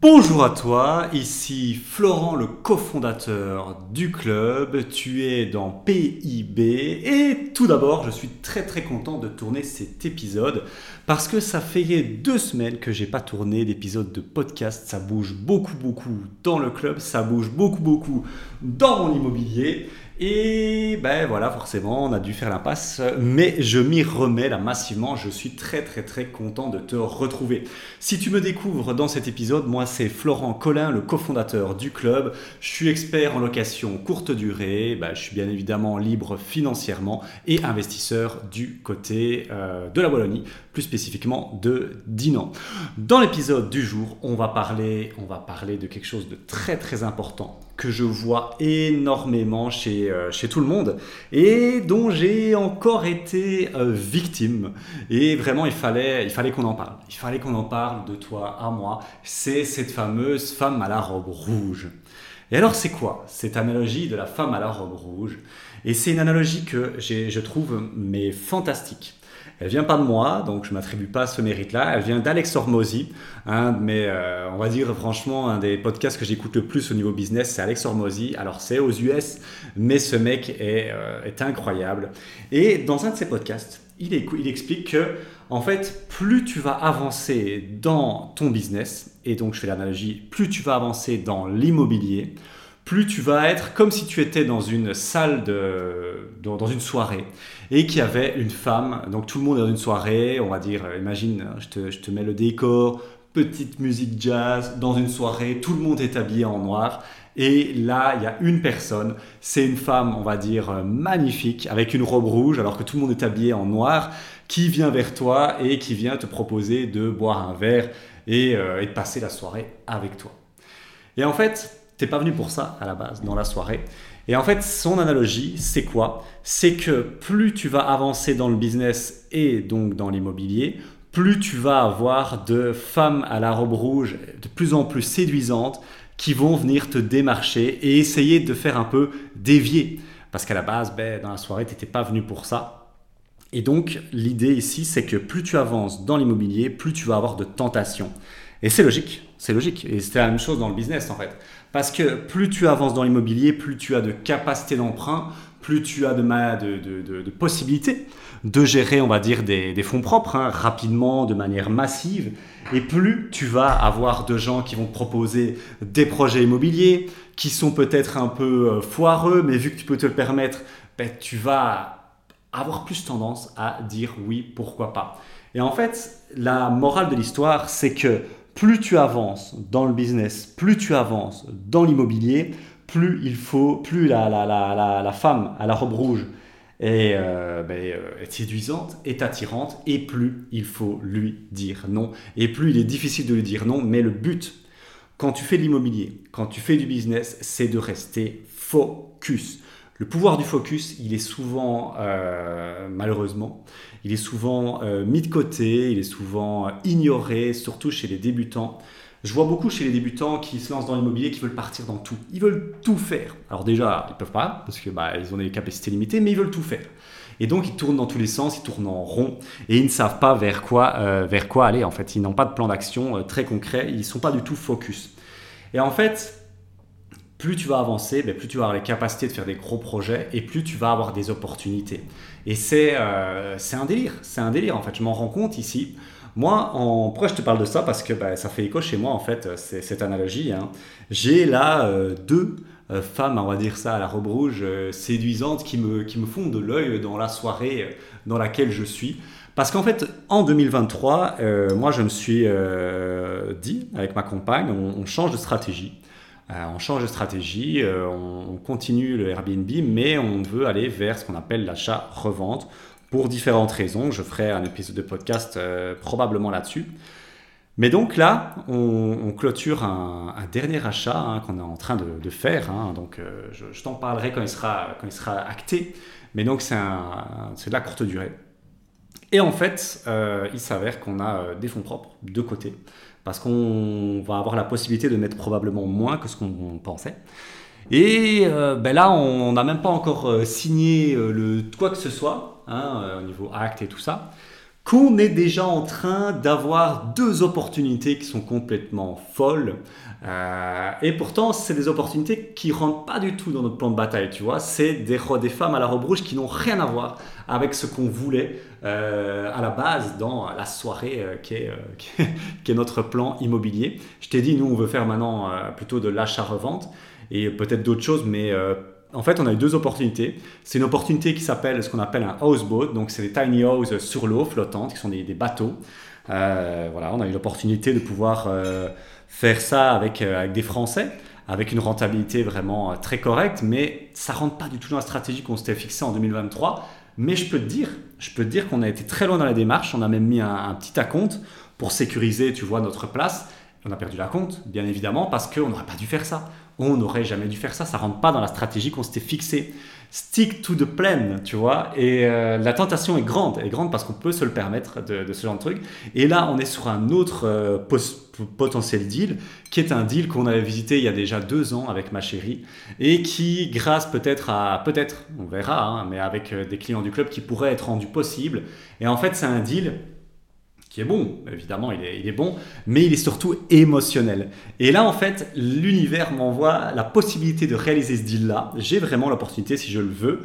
Bonjour à toi, ici Florent le cofondateur du club, tu es dans PIB et tout d'abord je suis très très content de tourner cet épisode parce que ça fait deux semaines que j'ai pas tourné d'épisode de podcast, ça bouge beaucoup beaucoup dans le club, ça bouge beaucoup beaucoup dans mon immobilier et ben voilà, forcément, on a dû faire l'impasse, mais je m'y remets là massivement. Je suis très très très content de te retrouver. Si tu me découvres dans cet épisode, moi c'est Florent Collin, le cofondateur du club. Je suis expert en location courte durée. Ben, je suis bien évidemment libre financièrement et investisseur du côté euh, de la Wallonie, plus spécifiquement de Dinan. Dans l'épisode du jour, on va parler, on va parler de quelque chose de très très important que je vois énormément chez, euh, chez tout le monde et dont j'ai encore été euh, victime. Et vraiment, il fallait, il fallait qu'on en parle. Il fallait qu'on en parle de toi à moi. C'est cette fameuse femme à la robe rouge. Et alors, c'est quoi cette analogie de la femme à la robe rouge? Et c'est une analogie que je trouve mais fantastique. Elle vient pas de moi, donc je m'attribue pas ce mérite-là. Elle vient d'Alex Hormozy, mais euh, on va dire franchement un des podcasts que j'écoute le plus au niveau business, c'est Alex Hormozy. Alors c'est aux US, mais ce mec est, euh, est incroyable. Et dans un de ses podcasts, il, il explique que en fait, plus tu vas avancer dans ton business, et donc je fais l'analogie, plus tu vas avancer dans l'immobilier, plus tu vas être comme si tu étais dans une salle de, dans une soirée et qu'il y avait une femme. Donc tout le monde est dans une soirée, on va dire, imagine, je te, je te mets le décor, petite musique jazz dans une soirée, tout le monde est habillé en noir. Et là, il y a une personne, c'est une femme, on va dire, magnifique, avec une robe rouge, alors que tout le monde est habillé en noir, qui vient vers toi et qui vient te proposer de boire un verre et, euh, et de passer la soirée avec toi. Et en fait, T'es pas venu pour ça à la base, dans la soirée. Et en fait, son analogie, c'est quoi? C'est que plus tu vas avancer dans le business et donc dans l'immobilier, plus tu vas avoir de femmes à la robe rouge de plus en plus séduisantes qui vont venir te démarcher et essayer de faire un peu dévier. Parce qu'à la base, ben, dans la soirée, tu n'étais pas venu pour ça. Et donc, l'idée ici, c'est que plus tu avances dans l'immobilier, plus tu vas avoir de tentations. Et c'est logique, c'est logique. Et c'est la même chose dans le business en fait. Parce que plus tu avances dans l'immobilier, plus tu as de capacité d'emprunt, plus tu as de, de, de, possibilités de gérer, on va dire, des, fonds propres hein, rapidement, de manière massive, et plus tu vas avoir de gens qui vont te proposer des projets immobiliers qui sont peut-être un peu euh, foireux, mais vu que tu peux te le permettre, ben, tu vas avoir plus tendance à dire oui, pourquoi pas. Et en fait, la morale de l'histoire, c'est que plus tu avances dans le business, plus tu avances dans l'immobilier, plus il faut, plus la, la, la, la, femme à la robe rouge euh, ben, euh, est, séduisante, est attirante, et plus il faut lui dire non. Et plus il est difficile de lui dire non, mais le but, quand tu fais de l'immobilier, quand tu fais du business, c'est de rester focus. Le pouvoir du focus, il est souvent, euh, malheureusement, il est souvent euh, mis de côté, il est souvent euh, ignoré, surtout chez les débutants. Je vois beaucoup chez les débutants qui se lancent dans l'immobilier, qui veulent partir dans tout. Ils veulent tout faire. Alors déjà, ils peuvent pas parce que bah, ils ont des capacités limitées, mais ils veulent tout faire. Et donc ils tournent dans tous les sens, ils tournent en rond et ils ne savent pas vers quoi, vers quoi aller. En fait, ils n'ont pas de plan d'action très concret. Ils ne sont pas du tout focus. Et en fait, plus tu vas avancer, ben, plus tu vas avoir les capacités de faire des gros projets et plus tu vas avoir des opportunités. Et c'est euh, un délire, c'est un délire en fait, je m'en rends compte ici. Moi, en... pourquoi je te parle de ça? Parce que ben, ça fait écho chez moi en fait, c'est cette analogie. Hein. J'ai là euh, deux euh, femmes, on va dire ça, à la robe rouge, séduisantes qui me, qui me font de l'œil dans la soirée dans laquelle je suis. Parce qu'en fait, en 2023, moi je me suis dit avec ma compagne, on change de stratégie. Euh, on change de stratégie, euh, on, continue le Airbnb, mais on veut aller vers ce qu'on appelle l'achat-revente pour différentes raisons. Je ferai un épisode de podcast euh, probablement là-dessus. Mais donc là, on, clôture un, dernier achat hein, qu'on est en train de, faire. Hein. donc je, t'en parlerai quand il, sera, quand il sera acté. Mais donc c'est de la courte durée. Et en fait, il s'avère qu'on a des fonds propres de côté parce qu'on va avoir la possibilité de mettre probablement moins que ce qu'on pensait. Et euh, ben là, on n'a même pas encore euh, signé euh, le quoi que ce soit, hein, au niveau acte et tout ça. Qu'on est déjà en train d'avoir deux opportunités qui sont complètement folles. Euh, et pourtant, c'est des opportunités qui rentrent pas du tout dans notre plan de bataille, tu vois. C'est des, des femmes à la robe rouge qui n'ont rien à voir avec ce qu'on voulait euh, à la base dans la soirée euh, qui, est, qui, est, notre plan immobilier. Je t'ai dit, nous, on veut faire maintenant plutôt de l'achat-revente et peut-être d'autres choses, mais en fait, on a eu deux opportunités. C'est une opportunité qui s'appelle ce qu'on appelle un houseboat, donc c'est des tiny houses sur l'eau flottantes, qui sont des, bateaux. Euh, voilà, on a eu l'opportunité de pouvoir euh, faire ça avec, euh, avec des Français, avec une rentabilité vraiment très correcte, mais ça rentre pas du tout dans la stratégie qu'on s'était fixée en 2023. Mais je peux te dire, je peux te dire qu'on a été très loin dans la démarche. On a même mis un, un petit acompte pour sécuriser, tu vois, notre place. On a perdu la compte, bien évidemment, parce qu'on n'aurait pas dû faire ça on n'aurait jamais dû faire ça, ça rentre pas dans la stratégie qu'on s'était fixée. Stick to the plan, tu vois. Et euh, la tentation est grande, est grande parce qu'on peut se le permettre de, ce genre de truc. Et là, on est sur un autre euh, potentiel deal, qui est un deal qu'on avait visité il y a déjà deux ans avec ma chérie, et qui, grâce peut-être à, peut-être, on verra, hein, mais avec euh, des clients du club, qui pourrait être rendu possible. Et en fait, c'est un deal qui est bon, évidemment, il est, bon, mais il est surtout émotionnel. Et là, en fait, l'univers m'envoie la possibilité de réaliser ce deal-là. J'ai vraiment l'opportunité si je le veux.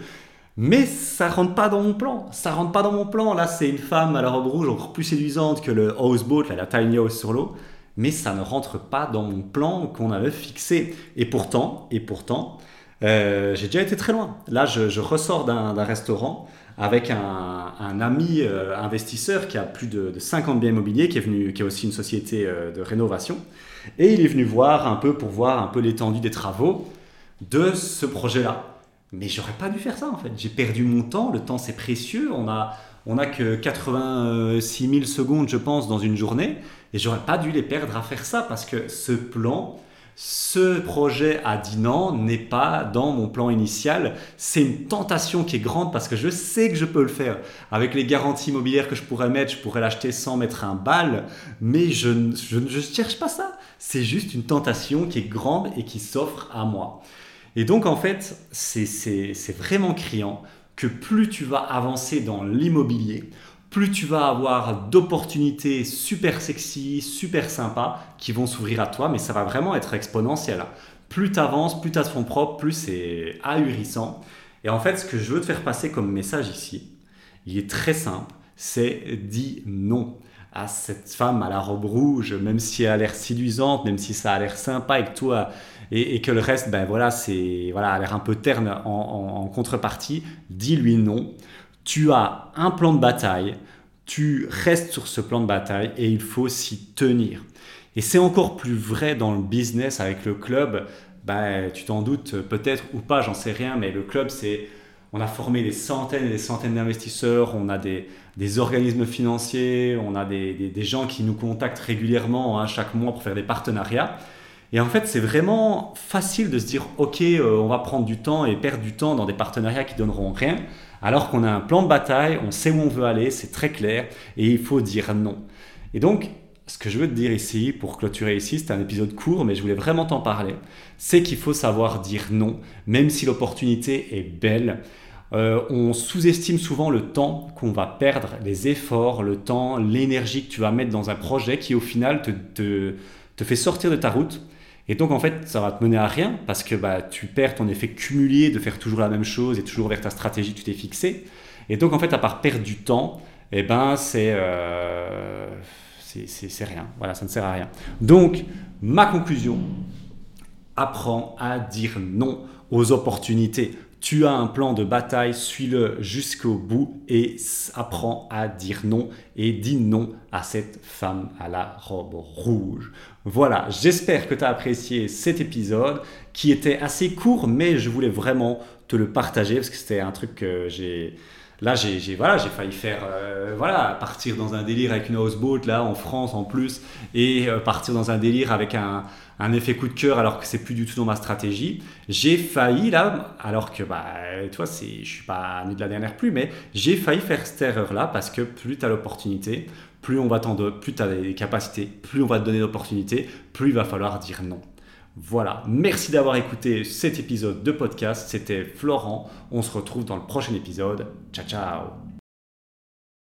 Mais ça rentre pas dans mon plan. Ça rentre pas dans mon plan. Là, c'est une femme à la robe rouge encore plus séduisante que le houseboat, la tiny house sur l'eau. Mais ça ne rentre pas dans mon plan qu'on avait fixé. Et pourtant, et pourtant, euh, j'ai déjà été très loin. Là, je ressors d'un restaurant avec un, ami euh, investisseur qui a plus de, 50 biens immobiliers, qui est venu, qui aussi une société euh, de rénovation, et il est venu voir un peu pour voir un peu l'étendue des travaux de ce projet-là. Mais j'aurais pas dû faire ça en fait. J'ai perdu mon temps. Le temps c'est précieux. On a on a que 86 000 secondes, je pense, dans une journée, et j'aurais pas dû les perdre à faire ça parce que ce plan, ce projet à Dinan n'est pas dans mon plan initial. C'est une tentation qui est grande parce que je sais que je peux le faire. Avec les garanties immobilières que je pourrais mettre, je pourrais l'acheter sans mettre un bal, mais je ne cherche pas ça. C'est juste une tentation qui est grande et qui s'offre à moi. Et donc en fait, c'est vraiment criant que plus tu vas avancer dans l'immobilier, plus tu vas avoir d'opportunités super sexy, super sympas qui vont s'ouvrir à toi, mais ça va vraiment être exponentiel. Plus tu avances, plus tu as fonds propre, plus c'est ahurissant. Et en fait, ce que je veux te faire passer comme message ici, il est très simple, c'est dis non à cette femme à la robe rouge, même si elle a l'air séduisante, même si ça a l'air sympa avec toi, et, que le reste, ben voilà, c'est voilà, a l'air un peu terne en, en contrepartie, dis-lui non tu as un plan de bataille, tu restes sur ce plan de bataille et il faut s'y tenir. Et c'est encore plus vrai dans le business avec le club. Bah, tu t'en doutes peut-être ou pas, j'en sais rien, mais le club, c'est on a formé des centaines et des centaines d'investisseurs, on a des, organismes financiers, on a des, gens qui nous contactent régulièrement hein, chaque mois pour faire des partenariats. Et en fait, c'est vraiment facile de se dire, OK, euh, on va prendre du temps et perdre du temps dans des partenariats qui donneront rien alors qu'on a un plan de bataille, on sait où on veut aller, c'est très clair, et il faut dire non. Et donc, ce que je veux te dire ici, pour clôturer ici, c'est un épisode court, mais je voulais vraiment t'en parler, c'est qu'il faut savoir dire non, même si l'opportunité est belle. Euh, on sous-estime souvent le temps qu'on va perdre, les efforts, le temps, l'énergie que tu vas mettre dans un projet qui au final te, te fait sortir de ta route et donc, en fait, ça va te mener à rien parce que bah, tu perds ton effet cumulé de faire toujours la même chose et toujours vers ta stratégie que tu t'es fixée. Et donc, en fait, à part perdre du temps, eh ben, euh, c'est, c'est, rien. Voilà, ça ne sert à rien. Donc, ma conclusion, apprends à dire non aux opportunités. Tu as un plan de bataille, suis-le jusqu'au bout et apprends à dire non et dis non à cette femme à la robe rouge. Voilà, j'espère que tu as apprécié cet épisode qui était assez court, mais je voulais vraiment te le partager parce que c'était un truc que j'ai. Là, j'ai voilà, failli faire, euh, voilà, partir dans un délire avec une houseboat, là, en France en plus, et euh, partir dans un délire avec un, un effet coup de cœur alors que c'est plus du tout dans ma stratégie. J'ai failli là, alors que bah, toi, c'est, je suis pas né de la dernière pluie, mais j'ai failli faire cette erreur-là parce que plus tu as l'opportunité, plus on va t'en plus tu as les capacités, plus on va te donner d'opportunités, plus il va falloir dire non. Voilà, merci d'avoir écouté cet épisode de podcast. C'était Florent. On se retrouve dans le prochain épisode. Ciao ciao